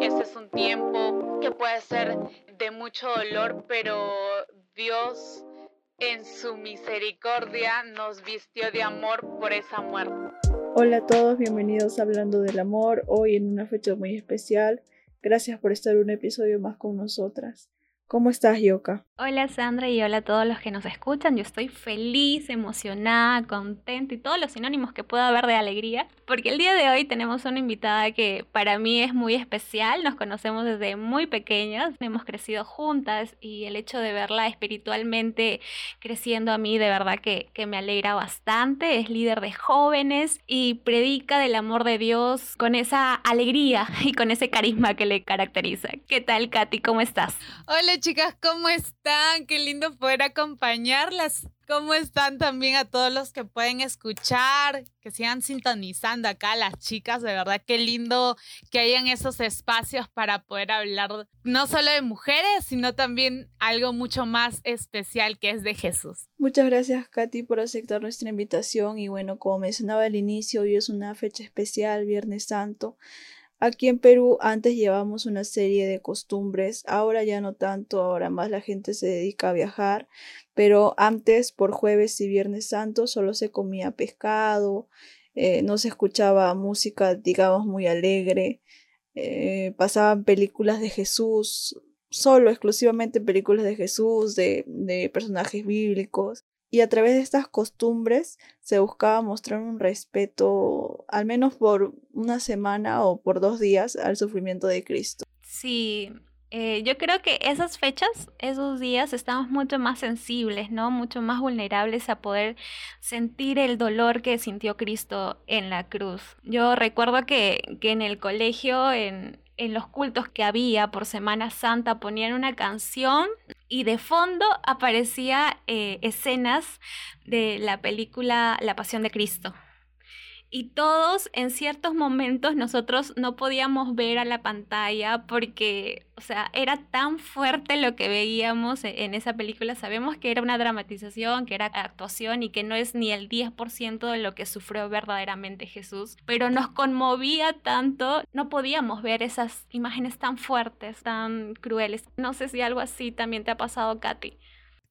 este es un tiempo que puede ser de mucho dolor, pero Dios en su misericordia nos vistió de amor por esa muerte. Hola a todos, bienvenidos a Hablando del Amor, hoy en una fecha muy especial. Gracias por estar un episodio más con nosotras. ¿Cómo estás, Yoka? Hola Sandra y hola a todos los que nos escuchan. Yo estoy feliz, emocionada, contenta y todos los sinónimos que pueda haber de alegría, porque el día de hoy tenemos una invitada que para mí es muy especial. Nos conocemos desde muy pequeñas, hemos crecido juntas y el hecho de verla espiritualmente creciendo a mí de verdad que, que me alegra bastante. Es líder de jóvenes y predica del amor de Dios con esa alegría y con ese carisma que le caracteriza. ¿Qué tal, Katy? ¿Cómo estás? Hola chicas, ¿cómo están? Qué lindo poder acompañarlas. ¿Cómo están también a todos los que pueden escuchar, que sigan sintonizando acá las chicas? De verdad, qué lindo que hayan esos espacios para poder hablar no solo de mujeres, sino también algo mucho más especial que es de Jesús. Muchas gracias, Katy, por aceptar nuestra invitación. Y bueno, como mencionaba al inicio, hoy es una fecha especial, Viernes Santo. Aquí en Perú antes llevamos una serie de costumbres, ahora ya no tanto, ahora más la gente se dedica a viajar, pero antes por jueves y viernes santo solo se comía pescado, eh, no se escuchaba música, digamos, muy alegre, eh, pasaban películas de Jesús, solo exclusivamente películas de Jesús, de, de personajes bíblicos y a través de estas costumbres se buscaba mostrar un respeto, al menos por una semana o por dos días, al sufrimiento de Cristo. Sí, eh, yo creo que esas fechas, esos días, estamos mucho más sensibles, ¿no? Mucho más vulnerables a poder sentir el dolor que sintió Cristo en la cruz. Yo recuerdo que, que en el colegio, en, en los cultos que había por Semana Santa ponían una canción y de fondo aparecía eh, escenas de la película La Pasión de Cristo y todos en ciertos momentos nosotros no podíamos ver a la pantalla porque, o sea, era tan fuerte lo que veíamos e-, en esa película. Sabemos que era una dramatización, que era actuación y que no es ni el 10% de lo que sufrió verdaderamente Jesús, pero nos conmovía tanto, no podíamos ver esas imágenes tan fuertes, tan crueles. No sé si algo así también te ha pasado, Katy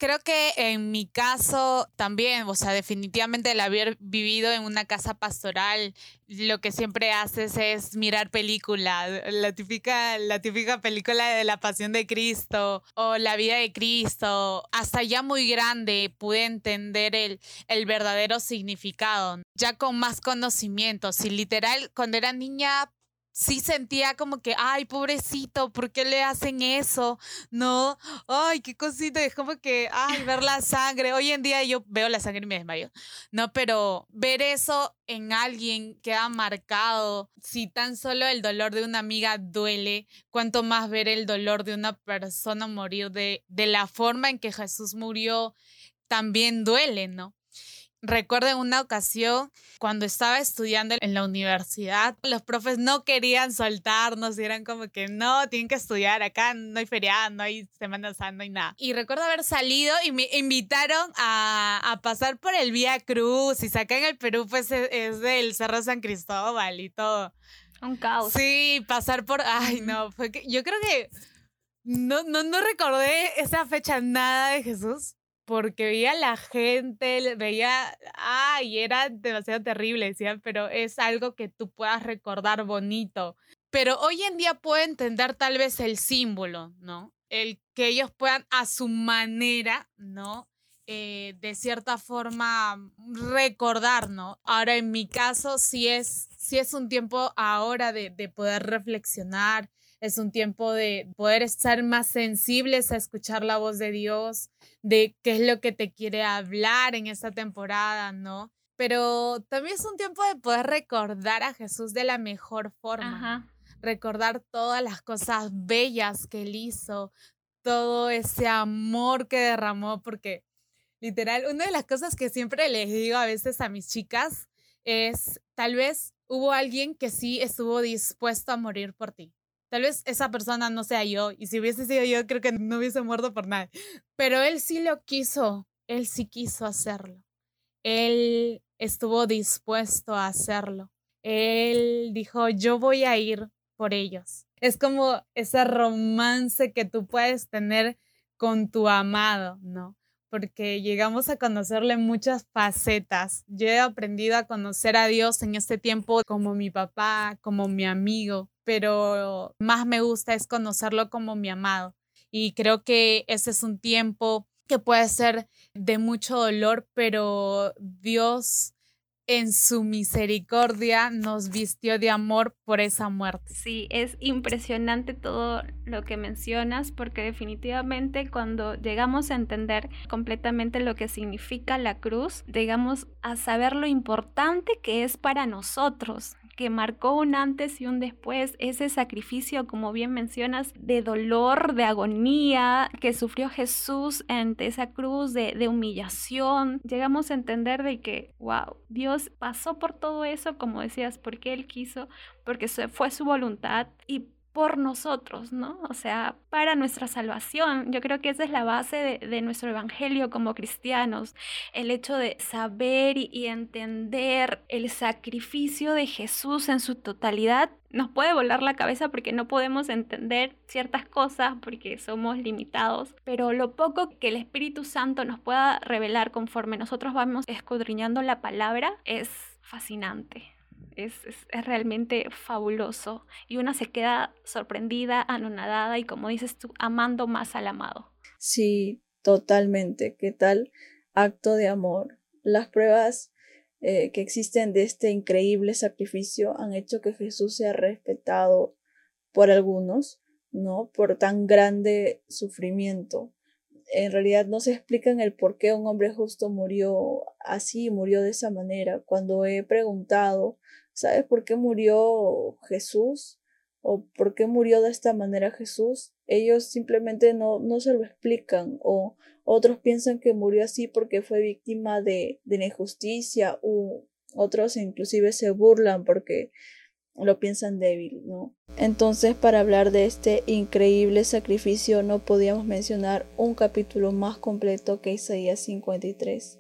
creo que en mi caso también, o sea, definitivamente el haber vivido en una casa pastoral, lo que siempre haces es mirar películas, la típica, la típica película de la pasión de Cristo o la vida de Cristo. Hasta ya muy grande pude entender el, el verdadero significado, ya con más conocimientos. Y literal, cuando era niña sí sentía como que, ay, pobrecito, ¿por qué le hacen eso? No, ay, qué cosita, es como que, ay, ver la sangre. Hoy en día yo veo la sangre y me desmayo. No, pero ver eso en alguien queda marcado. Si tan solo el dolor de una amiga duele, cuanto más ver el dolor de una persona morir de, de la forma en que Jesús murió, también duele, ¿no? Recuerdo en una ocasión cuando estaba estudiando en la universidad, los profes no querían soltarnos y eran como que no, tienen que estudiar acá, no hay feriado, no hay Semana Santa, no hay nada. Y recuerdo haber salido y me invitaron a, a pasar por el Vía Cruz y acá en el Perú pues es, es del Cerro San Cristóbal y todo. Un caos. Sí, pasar por, ay no, fue que yo creo que no, no, no recordé esa fecha nada de Jesús porque veía la gente, veía, ay, era demasiado terrible, decían, pero es algo que tú puedas recordar bonito. Pero hoy en día puedo entender tal vez el símbolo, ¿no? El que ellos puedan a su manera, ¿no? Eh, de cierta forma recordar, ¿no? Ahora en mi caso sí es, sí es un tiempo ahora de, de poder reflexionar, es un tiempo de poder estar más sensibles a escuchar la voz de Dios, de qué es lo que te quiere hablar en esta temporada, ¿no? Pero también es un tiempo de poder recordar a Jesús de la mejor forma. Recordar todas las cosas bellas que él hizo, todo ese amor que derramó, porque literal, una de las cosas que siempre les digo a veces a mis chicas es, tal vez hubo alguien que sí estuvo dispuesto a morir por ti. Tal vez esa persona no sea yo, y si hubiese sido yo, creo que no hubiese muerto por nada. Pero él sí lo quiso, él sí quiso hacerlo. Él estuvo dispuesto a hacerlo. Él dijo, yo voy a ir por ellos. Es como ese romance que tú puedes tener con tu amado, ¿no? Porque llegamos a conocerle muchas facetas. Yo he aprendido a conocer a Dios en este tiempo como mi papá, como mi amigo, pero más me gusta es conocerlo como mi amado. Y creo que ese es un tiempo que puede ser de mucho dolor, pero Dios en su misericordia nos vistió de amor por esa muerte. Sí, es impresionante todo lo que mencionas porque definitivamente cuando llegamos a entender completamente lo que significa la cruz, llegamos a saber lo importante que es para nosotros que marcó un antes y un después, ese sacrificio, como bien mencionas, de dolor, de agonía que sufrió Jesús ante esa cruz de, humillación. Llegamos a entender de que, wow, Dios pasó por todo eso, como decías, porque Él quiso, porque fue su voluntad y por nosotros, ¿no? O sea, para nuestra salvación. Yo creo que esa es la base de, nuestro evangelio como cristianos, el hecho de saber y, entender el sacrificio de Jesús en su totalidad. Nos puede volar la cabeza porque no podemos entender ciertas cosas porque somos limitados, pero lo poco que el Espíritu Santo nos pueda revelar conforme nosotros vamos escudriñando la palabra es fascinante es, realmente fabuloso y una se queda sorprendida, anonadada y como dices tú, amando más al amado. Sí, totalmente. ¿Qué tal acto de amor? Las pruebas eh, que existen de este increíble sacrificio han hecho que Jesús sea respetado por algunos, ¿no? Por tan grande sufrimiento. En realidad no se explican el por qué un hombre justo murió así, murió de esa manera. Cuando he preguntado ¿Sabes por qué murió Jesús? ¿O por qué murió de esta manera Jesús? Ellos simplemente no, no se lo explican. O otros piensan que murió así porque fue víctima de, de injusticia. O otros inclusive se burlan porque lo piensan débil, ¿no? Entonces, para hablar de este increíble sacrificio, no podíamos mencionar un capítulo más completo que Isaías 53.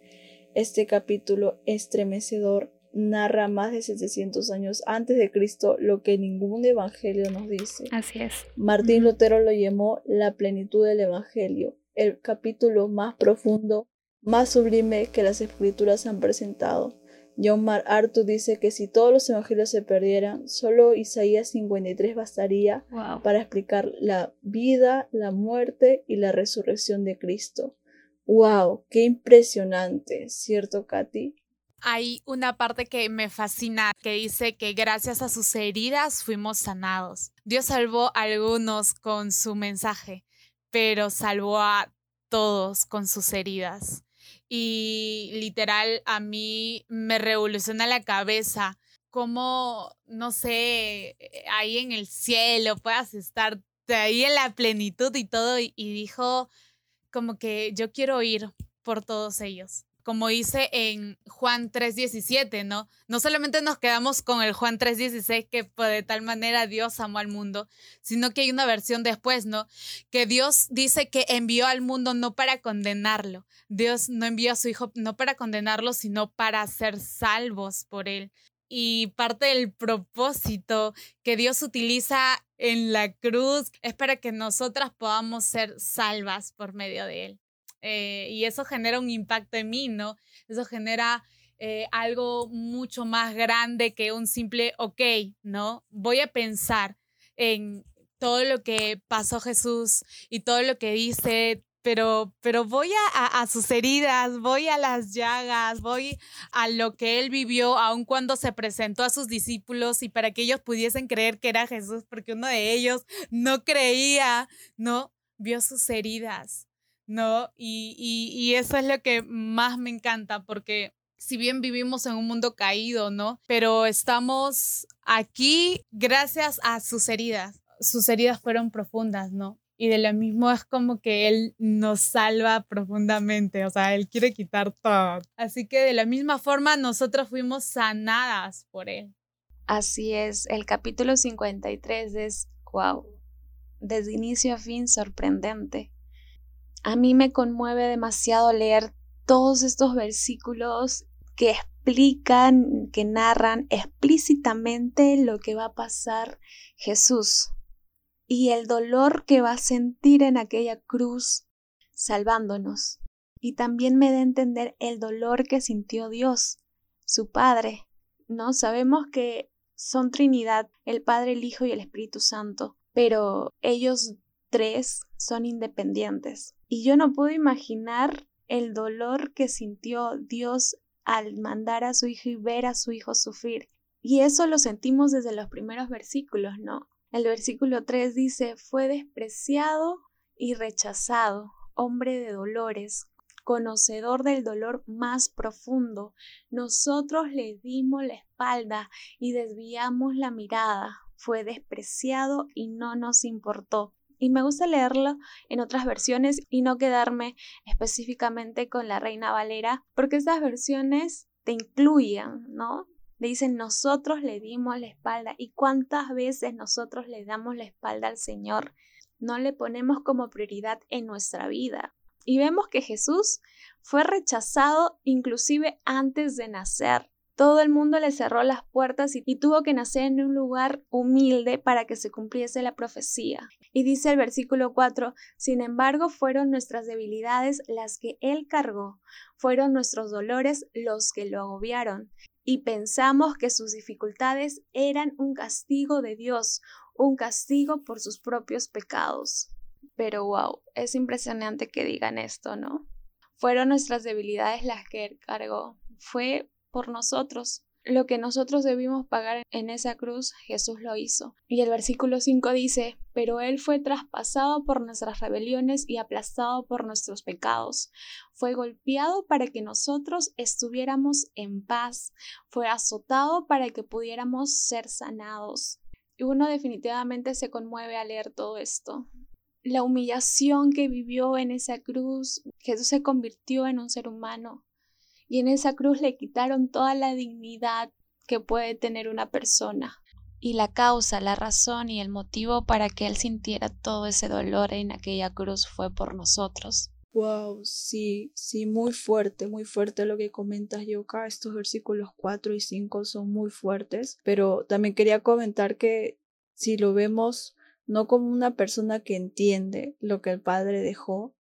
Este capítulo estremecedor narra más de 700 años antes de Cristo lo que ningún evangelio nos dice. Así es. Martín Lutero lo llamó la plenitud del evangelio, el capítulo más profundo, más sublime que las escrituras han presentado. John MacArthur dice que si todos los evangelios se perdieran, solo Isaías 53 bastaría para explicar la vida, la muerte y la resurrección de Cristo. ¡Wow! ¡Qué impresionante! ¿Cierto, Katy? hay una parte que me fascina que dice que gracias a sus heridas fuimos sanados. Dios salvó a algunos con su mensaje, pero salvó a todos con sus heridas. Y literal a mí me revoluciona la cabeza cómo, no sé, ahí en el cielo puedas estar ahí en la plenitud y todo. Y, y dijo como que yo quiero ir por todos ellos como dice en Juan 3:17, ¿no? No solamente nos quedamos con el Juan 3:16, que de tal manera Dios amó al mundo, sino que hay una versión después, ¿no? Que Dios dice que envió al mundo no para condenarlo. Dios no envió a su Hijo no para condenarlo, sino para ser salvos por él. Y parte del propósito que Dios utiliza en la cruz es para que nosotras podamos ser salvas por medio de él. Eh, y eso genera un impacto en mí, ¿no? Eso genera eh, algo mucho más grande que un simple, ok, ¿no? Voy a pensar en todo lo que pasó Jesús y todo lo que dice, pero, pero voy a, a, sus heridas, voy a las llagas, voy a lo que él vivió, aun cuando se presentó a sus discípulos y para que ellos pudiesen creer que era Jesús, porque uno de ellos no creía, ¿no? Vio sus heridas, ¿no? Y, y, eso es lo que más me encanta porque si bien vivimos en un mundo caído, ¿no? Pero estamos aquí gracias a sus heridas. Sus heridas fueron profundas, ¿no? Y de lo mismo es como que Él nos salva profundamente, o sea, Él quiere quitar todo. Así que de la misma forma nosotros fuimos sanadas por Él. Así es, el capítulo 53 es, wow, desde inicio a fin sorprendente a mí me conmueve demasiado leer todos estos versículos que explican, que narran explícitamente lo que va a pasar Jesús y el dolor que va a sentir en aquella cruz salvándonos. Y también me da a entender el dolor que sintió Dios, su Padre. ¿No? Sabemos que son Trinidad, el Padre, el Hijo y el Espíritu Santo, pero ellos tres son independientes. Y yo no puedo imaginar el dolor que sintió Dios al mandar a su hijo y ver a su hijo sufrir. Y eso lo sentimos desde los primeros versículos, ¿no? El versículo 3 dice, fue despreciado y rechazado, hombre de dolores, conocedor del dolor más profundo. Nosotros le dimos la espalda y desviamos la mirada. Fue despreciado y no nos importó. Y me gusta leerlo en otras versiones y no quedarme específicamente con la Reina Valera, porque estas versiones te incluyen, ¿no? Le dicen, nosotros le dimos la espalda. ¿Y cuántas veces nosotros le damos la espalda al Señor? No le ponemos como prioridad en nuestra vida. Y vemos que Jesús fue rechazado inclusive antes de nacer. Todo el mundo le cerró las puertas y, tuvo que nacer en un lugar humilde para que se cumpliese la profecía. Y dice el versículo 4, sin embargo fueron nuestras debilidades las que Él cargó, fueron nuestros dolores los que lo agobiaron. Y pensamos que sus dificultades eran un castigo de Dios, un castigo por sus propios pecados. Pero wow, es impresionante que digan esto, ¿no? Fueron nuestras debilidades las que Él cargó. Fue por nosotros. Lo que nosotros debimos pagar en esa cruz, Jesús lo hizo. Y el versículo 5 dice, pero Él fue traspasado por nuestras rebeliones y aplastado por nuestros pecados. Fue golpeado para que nosotros estuviéramos en paz. Fue azotado para que pudiéramos ser sanados. Y uno definitivamente se conmueve al leer todo esto. La humillación que vivió en esa cruz, Jesús se convirtió en un ser humano y en esa cruz le quitaron toda la dignidad que puede tener una persona. Y la causa, la razón y el motivo para que él sintiera todo ese dolor en aquella cruz fue por nosotros. Wow, sí, sí, muy fuerte, muy fuerte lo que comentas, Yoka. Estos versículos 4 y 5 son muy fuertes, pero también quería comentar que si lo vemos no como una persona que entiende lo que el Padre dejó,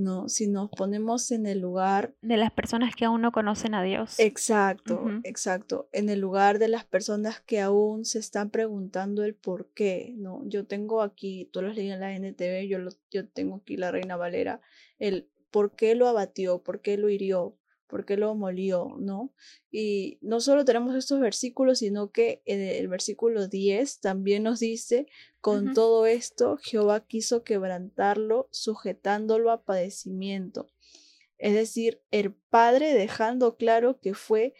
¿no? Si nos ponemos en el lugar de las personas que aún no conocen a Dios. Exacto, exacto. En el lugar de las personas que aún se están preguntando el por qué, ¿no? Yo tengo aquí, tú lo leí en la NTV, yo, lo, yo tengo aquí la Reina Valera, el por qué lo abatió, por qué lo hirió, por qué lo molió, ¿no? Y no solo tenemos estos versículos, sino que en el versículo 10 también nos dice, con todo esto Jehová quiso quebrantarlo, sujetándolo a padecimiento. Es decir, el Padre dejando claro que fue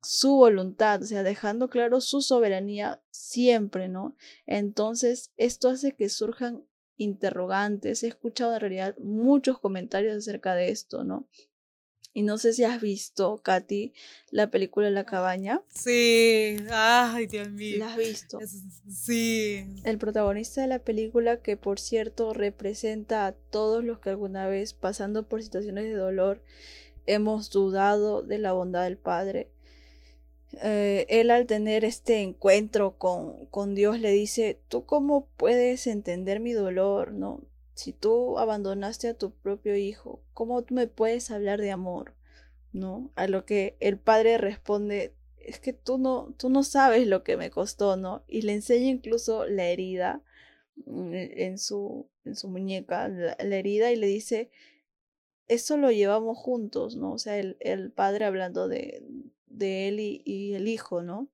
su voluntad, o sea, dejando claro su soberanía siempre, ¿no? Entonces, esto hace que surjan interrogantes. He escuchado en realidad muchos comentarios acerca de esto, ¿no? Y no sé si has visto, Katy, la película La cabaña. Sí, ay, Dios mío. ¿La has visto? sí. El protagonista de la película, que por cierto representa a todos los que alguna vez, pasando por situaciones de dolor, hemos dudado de la bondad del Padre. Eh, él al tener este encuentro con, con Dios le dice, ¿tú cómo puedes entender mi dolor? ¿No? Si tú abandonaste a tu propio hijo, ¿cómo tú me puedes hablar de amor? ¿No? A lo que el padre responde, es que tú no, tú no sabes lo que me costó, ¿no? Y le enseña incluso la herida mm, e, en su, en su muñeca, la, herida, y le dice, eso lo llevamos juntos, ¿no? O sea, el, el padre hablando de, de él y, y el hijo, ¿no?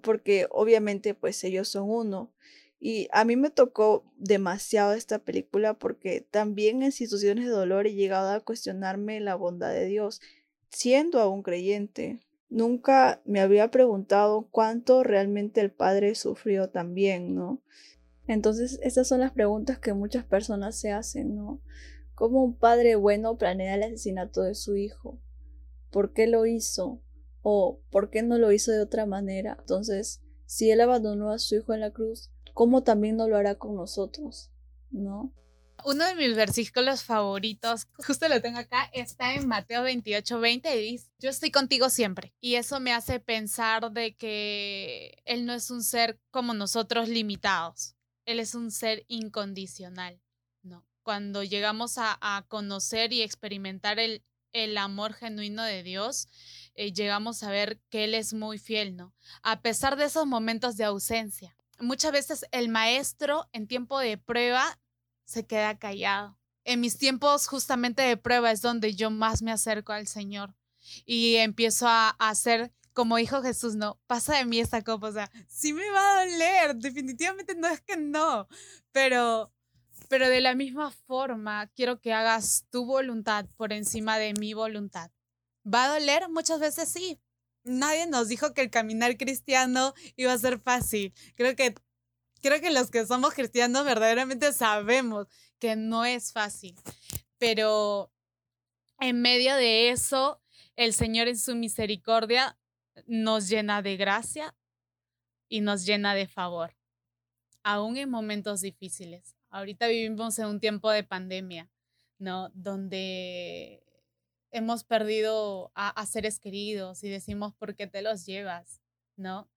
Porque obviamente pues ellos son uno. Y a mí me tocó demasiado esta película porque también en situaciones de dolor he llegado a cuestionarme la bondad de Dios, siendo aún creyente. Nunca me había preguntado cuánto realmente el Padre sufrió también, ¿no? Entonces, estas son las preguntas que muchas personas se hacen, ¿no? ¿Cómo un padre bueno planea el asesinato de su hijo? ¿Por qué lo hizo? ¿O por qué no lo hizo de otra manera? Entonces, si él abandonó a su hijo en la cruz, ¿cómo también no lo hará con nosotros? ¿No? Uno de mis versículos favoritos, justo lo tengo acá, está en Mateo 28, 20 y dice, yo estoy contigo siempre. Y eso me hace pensar de que Él no es un ser como nosotros limitados, Él es un ser incondicional, ¿no? Cuando llegamos a, conocer y experimentar el, el amor genuino de Dios, eh, llegamos a ver que Él es muy fiel, ¿no? A pesar de esos momentos de ausencia. Muchas veces el maestro en tiempo de prueba se queda callado. En mis tiempos justamente de prueba es donde yo más me acerco al Señor y empiezo a, hacer como dijo Jesús, no, pasa de mí esta copa, o sea, sí me va a doler, definitivamente no es que no, pero, pero de la misma forma quiero que hagas tu voluntad por encima de mi voluntad. ¿Va a doler? Muchas veces sí. Nadie nos dijo que el caminar cristiano iba a ser fácil. Creo que creo que los que somos cristianos verdaderamente sabemos que no es fácil, pero en medio de eso, el Señor en su misericordia nos llena de gracia y nos llena de favor, aún en momentos difíciles. Ahorita vivimos en un tiempo de pandemia, ¿no? Donde hemos perdido a, seres queridos y decimos, ¿por qué te los llevas? ¿No?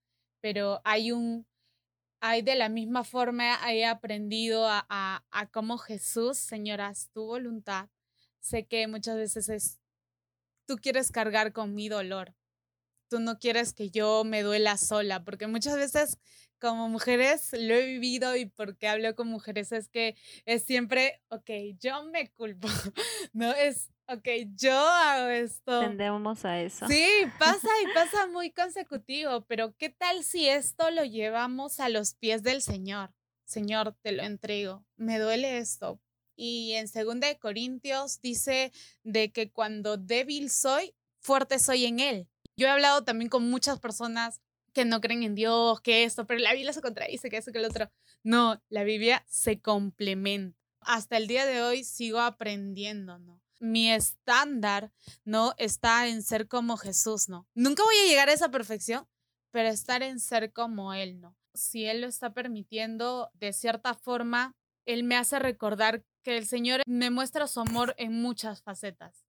Pero hay un, hay de la misma forma, he aprendido a, a, cómo Jesús, Señora, tu voluntad. Sé que muchas veces es, tú quieres cargar con mi dolor. Tú no quieres que yo me duela sola, porque muchas veces como mujeres lo he vivido y porque hablo con mujeres es que es siempre, ok, yo me culpo, ¿no? Es, ok, yo hago esto. Tendemos a eso. Sí, pasa y pasa muy consecutivo, pero ¿qué tal si esto lo llevamos a los pies del Señor? Señor, te lo entrego, me duele esto. Y en 2 de Corintios dice de que cuando débil soy, fuerte soy en él. Yo he hablado también con muchas personas que no creen en Dios, que esto, pero la Biblia se contradice, que eso, que el otro. No, la Biblia se complementa. Hasta el día de hoy sigo aprendiendo, ¿no? Mi estándar, ¿no? Está en ser como Jesús, ¿no? Nunca voy a llegar a esa perfección, pero estar en ser como Él, ¿no? Si Él lo está permitiendo, de cierta forma, Él me hace recordar que el Señor me muestra su amor en muchas facetas.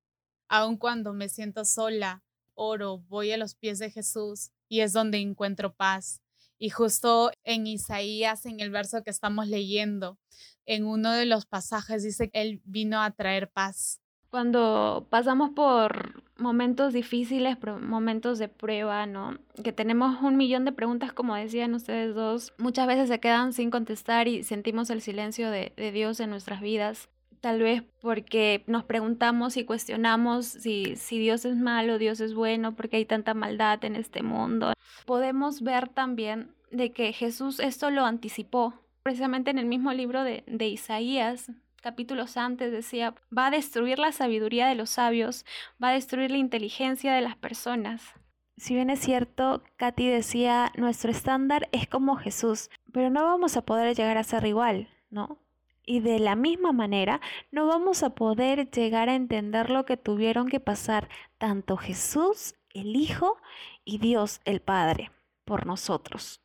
Aun cuando me siento sola, oro, voy a los pies de Jesús y es donde encuentro paz. Y justo en Isaías, en el verso que estamos leyendo, en uno de los pasajes dice que Él vino a traer paz. Cuando pasamos por momentos difíciles, momentos de prueba, ¿no? Que tenemos un millón de preguntas, como decían ustedes dos, muchas veces se quedan sin contestar y sentimos el silencio de, Dios en nuestras vidas. Tal vez porque nos preguntamos y cuestionamos si, si Dios es malo, Dios es bueno, porque hay tanta maldad en este mundo. Podemos ver también de que Jesús esto lo anticipó. Precisamente en el mismo libro de, de Isaías, capítulos antes decía, va a destruir la sabiduría de los sabios, va a destruir la inteligencia de las personas. Si bien es cierto, Katy decía, nuestro estándar es como Jesús, pero no vamos a poder llegar a ser igual, ¿no? Y de la misma manera, no vamos a poder llegar a entender lo que tuvieron que pasar tanto Jesús, el Hijo, y Dios, el Padre, por nosotros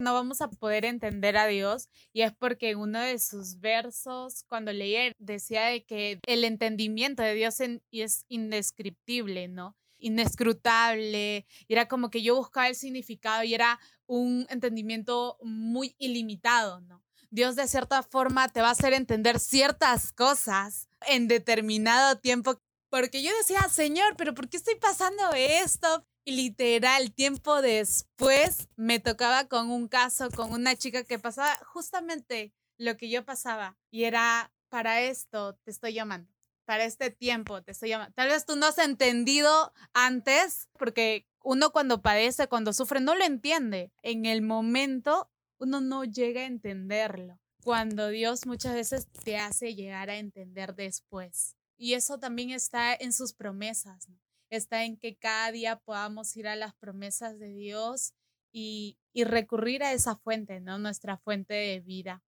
no vamos a poder entender a Dios y es porque en uno de sus versos, cuando leí, decía de que el entendimiento de Dios es indescriptible, ¿no? Inescrutable. Era como que yo buscaba el significado y era un entendimiento muy ilimitado, ¿no? Dios de cierta forma te va a hacer entender ciertas cosas en determinado tiempo. Porque yo decía, Señor, pero ¿por qué estoy pasando esto? Literal, tiempo después me tocaba con un caso con una chica que pasaba justamente lo que yo pasaba. Y era, para esto te estoy llamando. Para este tiempo te estoy llamando. Tal vez tú no has entendido antes, porque uno cuando padece, cuando sufre, no lo entiende. En el momento, uno no llega a entenderlo. Cuando Dios muchas veces te hace llegar a entender después. Y eso también está en sus promesas. Está en que cada día podamos ir a las promesas de Dios y, recurrir a esa fuente, ¿no? Nuestra fuente de vida.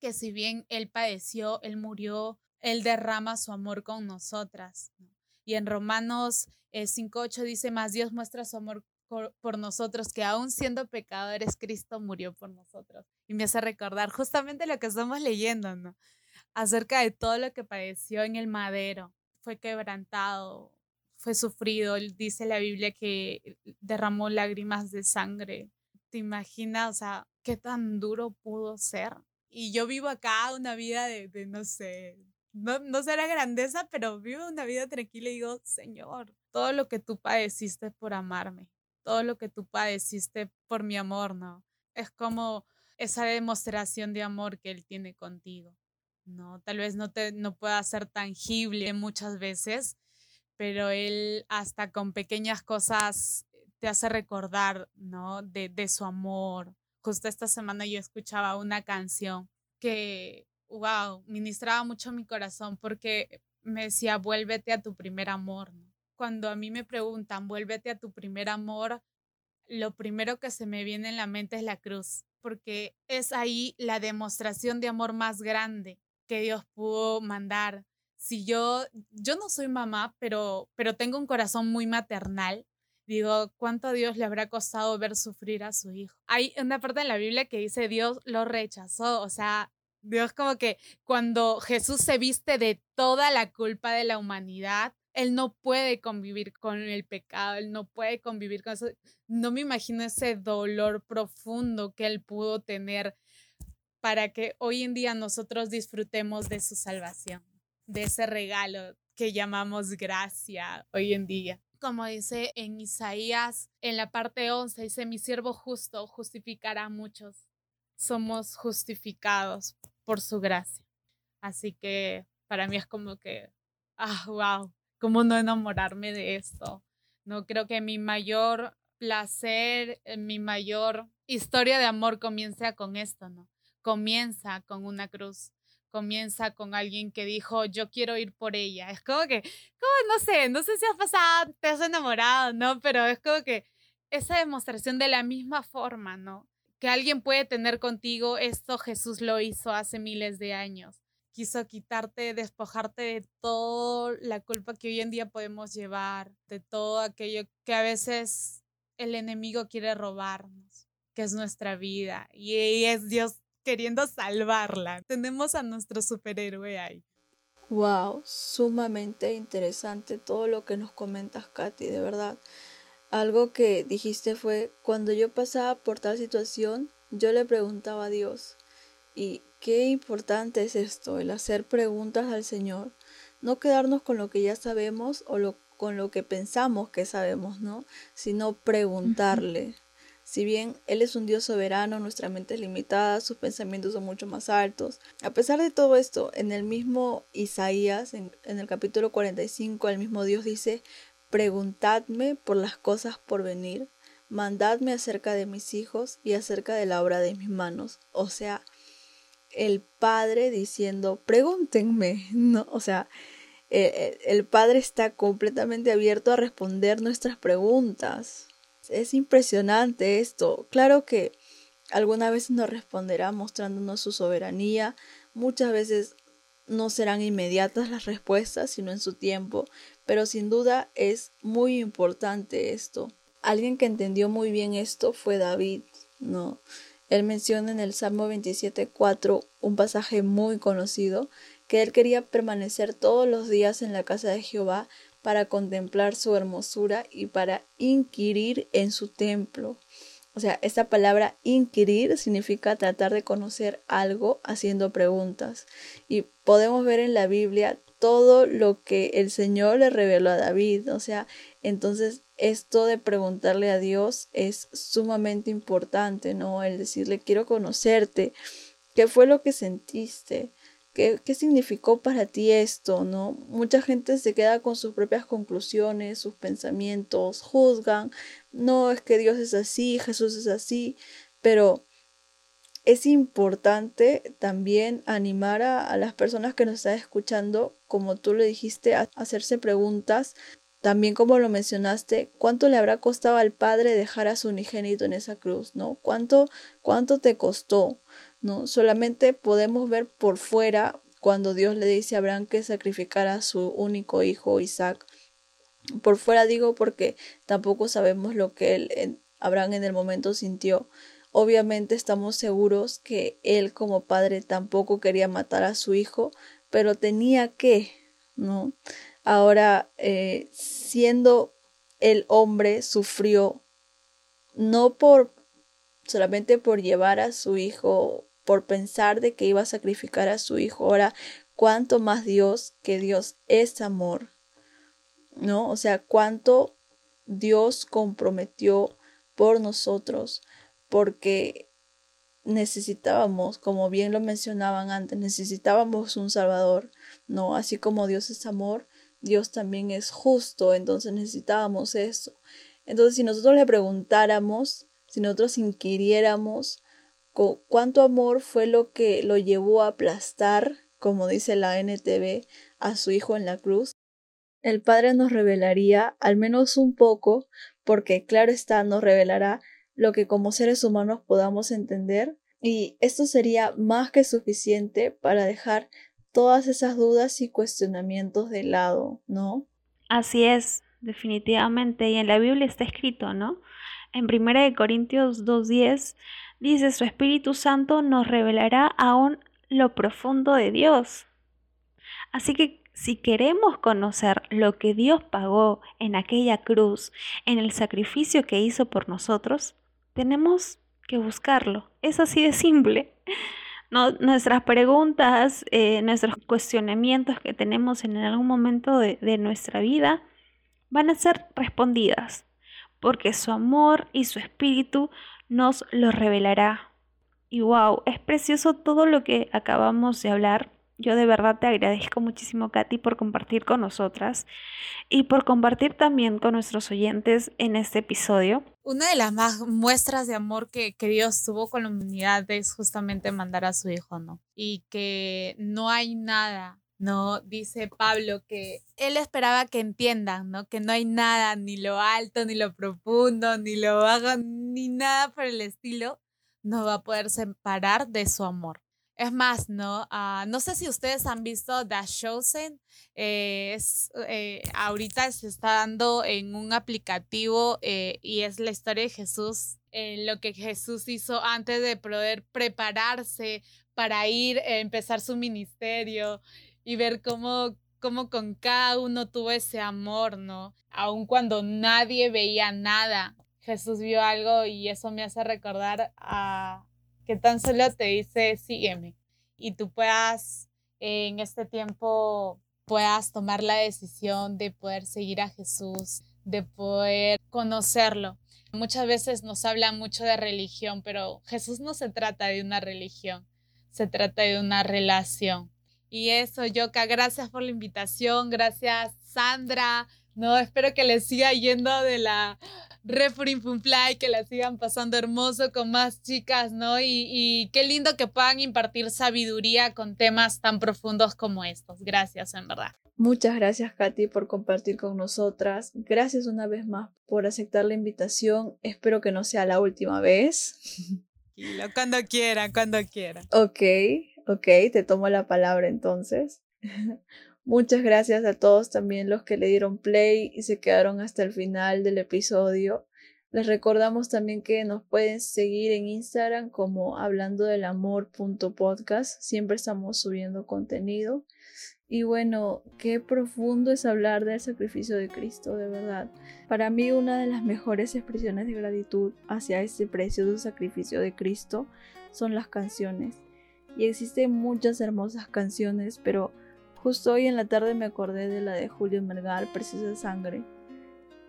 Que si bien Él padeció, Él murió, Él derrama su amor con nosotras. Y en Romanos 5.8 eh, dice, más Dios muestra su amor por nosotros, que aún siendo pecadores, Cristo murió por nosotros. Y me hace recordar justamente lo que estamos leyendo, ¿no? acerca de todo lo que padeció en el madero. Fue quebrantado, fue sufrido. Dice la Biblia que derramó lágrimas de sangre. ¿Te imaginas, o sea, qué tan duro pudo ser? Y yo vivo acá una vida de, no sé, no, no será grandeza, pero vivo una vida tranquila y digo, Señor, todo lo que tú padeciste por amarme, todo lo que tú padeciste por mi amor, ¿no? Es como esa demostración de amor que Él tiene contigo. No, tal vez no te no pueda ser tangible muchas veces, pero él hasta con pequeñas cosas te hace recordar, ¿no? De, de su amor. Justo esta semana yo escuchaba una canción que, wow, ministraba mucho mi corazón porque me decía, vuélvete a tu primer amor. Cuando a mí me preguntan, vuélvete a tu primer amor, lo primero que se me viene en la mente es la cruz, porque es ahí la demostración de amor más grande que Dios pudo mandar. Si yo, yo no soy mamá, pero, pero tengo un corazón muy maternal, digo, ¿cuánto a Dios le habrá costado ver sufrir a su hijo? Hay una parte en la Biblia que dice, Dios lo rechazó, o sea, Dios como que cuando Jesús se viste de toda la culpa de la humanidad, él no puede convivir con el pecado, él no puede convivir con eso. No me imagino ese dolor profundo que él pudo tener para que hoy en día nosotros disfrutemos de su salvación, de ese regalo que llamamos gracia hoy en día. Como dice en Isaías, en la parte 11, dice, mi siervo justo justificará a muchos. Somos justificados por su gracia. Así que para mí es como que, ah, wow, ¿cómo no enamorarme de esto? No creo que mi mayor placer, eh, mi mayor historia de amor comience con esto, ¿no? comienza con una cruz, comienza con alguien que dijo, yo quiero ir por ella. Es como que, como, no sé, no sé si has pasado, te has enamorado, ¿no? Pero es como que esa demostración de la misma forma, ¿no? Que alguien puede tener contigo, esto Jesús lo hizo hace miles de años. Quiso quitarte, despojarte de toda la culpa que hoy en día podemos llevar, de todo aquello que a veces el enemigo quiere robarnos, que es nuestra vida. Y es Dios queriendo salvarla. Tenemos a nuestro superhéroe ahí. Wow, sumamente interesante todo lo que nos comentas, Katy, de verdad. Algo que dijiste fue, cuando yo pasaba por tal situación, yo le preguntaba a Dios. Y qué importante es esto, el hacer preguntas al Señor. No quedarnos con lo que ya sabemos o lo, con lo que pensamos que sabemos, ¿no? Sino preguntarle. Si bien Él es un Dios soberano, nuestra mente es limitada, sus pensamientos son mucho más altos. A pesar de todo esto, en el mismo Isaías, en, el capítulo 45, el mismo Dios dice, preguntadme por las cosas por venir, mandadme acerca de mis hijos y acerca de la obra de mis manos. O sea, el Padre diciendo, pregúntenme, ¿no? O sea, el, el Padre está completamente abierto a responder nuestras preguntas. Es impresionante esto. Claro que algunas veces nos responderá mostrándonos su soberanía, muchas veces no serán inmediatas las respuestas, sino en su tiempo, pero sin duda es muy importante esto. Alguien que entendió muy bien esto fue David, ¿no? Él menciona en el Salmo 27.4 un pasaje muy conocido, que él quería permanecer todos los días en la casa de Jehová para contemplar su hermosura y para inquirir en su templo. O sea, esta palabra inquirir significa tratar de conocer algo haciendo preguntas. Y podemos ver en la Biblia todo lo que el Señor le reveló a David. O sea, entonces esto de preguntarle a Dios es sumamente importante, ¿no? El decirle, quiero conocerte. ¿Qué fue lo que sentiste? ¿Qué, significó para ti esto? ¿No? Mucha gente se queda con sus propias conclusiones, sus pensamientos, juzgan, no es que Dios es así, Jesús es así, pero es importante también animar a, las personas que nos están escuchando, como tú le dijiste, a hacerse preguntas también como lo mencionaste, ¿cuánto le habrá costado al padre dejar a su unigénito en esa cruz, no? ¿Cuánto cuánto te costó? ¿No? Solamente podemos ver por fuera cuando Dios le dice a Abraham que sacrificara a su único hijo Isaac. Por fuera digo porque tampoco sabemos lo que él, Abraham en el momento sintió obviamente estamos seguros que él como padre tampoco quería matar a su hijo, pero tenía que, ¿no? Ahora, eh, siendo el hombre, sufrió no por solamente por llevar a su hijo, por pensar de que iba a sacrificar a su hijo. Ahora, cuánto más Dios, que Dios es amor, ¿no? O sea, cuánto Dios comprometió por nosotros, porque necesitábamos, como bien lo mencionaban antes, necesitábamos un Salvador, ¿no? Así como Dios es amor, Dios también es justo, entonces necesitábamos eso. Entonces, si nosotros le preguntáramos, si nosotros inquiriéramos cuánto amor fue lo que lo llevó a aplastar, como dice la NTV, a su hijo en la cruz, el Padre nos revelaría al menos un poco, porque claro está, nos revelará lo que como seres humanos podamos entender, y esto sería más que suficiente para dejar todas esas dudas y cuestionamientos de lado, ¿no? Así es, definitivamente, y en la Biblia está escrito, ¿no? En 1 Corintios 2.10 dice, su Espíritu Santo nos revelará aún lo profundo de Dios. Así que si queremos conocer lo que Dios pagó en aquella cruz, en el sacrificio que hizo por nosotros, tenemos que buscarlo. Es así de simple. No, nuestras preguntas, eh, nuestros cuestionamientos que tenemos en algún momento de, de nuestra vida van a ser respondidas, porque su amor y su espíritu nos lo revelará. Y wow, es precioso todo lo que acabamos de hablar. Yo de verdad te agradezco muchísimo, Katy, por compartir con nosotras y por compartir también con nuestros oyentes en este episodio. Una de las más muestras de amor que, que Dios tuvo con la humanidad es justamente mandar a su hijo, ¿no? Y que no hay nada ¿no? Dice Pablo que él esperaba que entiendan, ¿no? Que no hay nada, ni lo alto, ni lo profundo, ni lo bajo, ni nada por el estilo, no va a poder separar de su amor. Es más, ¿no? Ah, no sé si ustedes han visto The Chosen. Eh, es, eh, ahorita se está dando en un aplicativo eh, y es la historia de Jesús, lo que Jesús hizo antes de poder prepararse para ir a empezar su ministerio y ver cómo, cómo con cada uno tuvo ese amor, ¿no? Aun cuando nadie veía nada, Jesús vio algo y eso me hace recordar a que tan solo te dice, sígueme. Y tú puedas en este tiempo puedas tomar la decisión de poder seguir a Jesús, de poder conocerlo. Muchas veces nos habla mucho de religión, pero Jesús no se trata de una religión, se trata de una relación. Y eso, Yoka, gracias por la invitación, gracias Sandra, no, espero que les siga yendo de la Fly, que la sigan pasando hermoso con más chicas, ¿no? Y, y, qué lindo que puedan impartir sabiduría con temas tan profundos como estos. Gracias, en verdad. Muchas gracias, Katy, por compartir con nosotras. Gracias una vez más por aceptar la invitación. Espero que no sea la última vez. Cuando quieran, cuando quieran. Ok, Ok, te tomo la palabra entonces. Muchas gracias a todos también los que le dieron play y se quedaron hasta el final del episodio. Les recordamos también que nos pueden seguir en Instagram como hablando del amor.podcast. Siempre estamos subiendo contenido. Y bueno, qué profundo es hablar del sacrificio de Cristo, de verdad. Para mí una de las mejores expresiones de gratitud hacia este precioso sacrificio de Cristo son las canciones y existen muchas hermosas canciones, pero justo hoy en la tarde me acordé de la de Julio Melgar, Preciosa Sangre.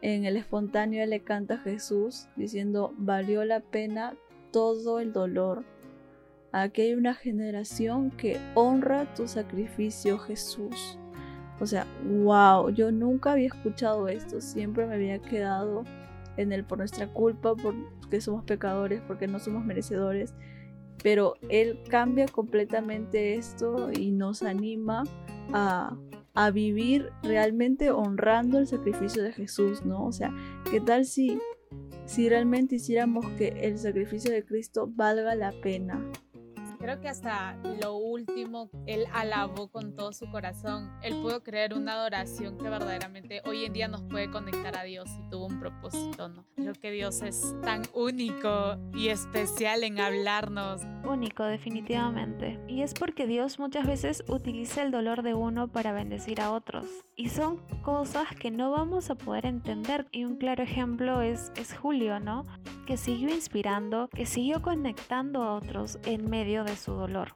En el espontáneo le canta a Jesús diciendo, valió la pena todo el dolor. Aquí hay una generación que honra tu sacrificio, Jesús. O sea, wow, yo nunca había escuchado esto, siempre me había quedado en el por nuestra culpa, porque somos pecadores, porque no somos merecedores pero él cambia completamente esto y nos anima a, a vivir realmente honrando el sacrificio de Jesús, ¿no? O sea, ¿qué tal si, si realmente hiciéramos que el sacrificio de Cristo valga la pena? Creo que hasta lo último él alabó con todo su corazón. Él pudo crear una adoración que verdaderamente hoy en día nos puede conectar a Dios y tuvo un propósito, ¿no? Creo que Dios es tan único y especial en hablarnos. Único, definitivamente. Y es porque Dios muchas veces utiliza el dolor de uno para bendecir a otros. Y son cosas que no vamos a poder entender. Y un claro ejemplo es, es Julio, ¿no? Que siguió inspirando, que siguió conectando a otros en medio de su dolor.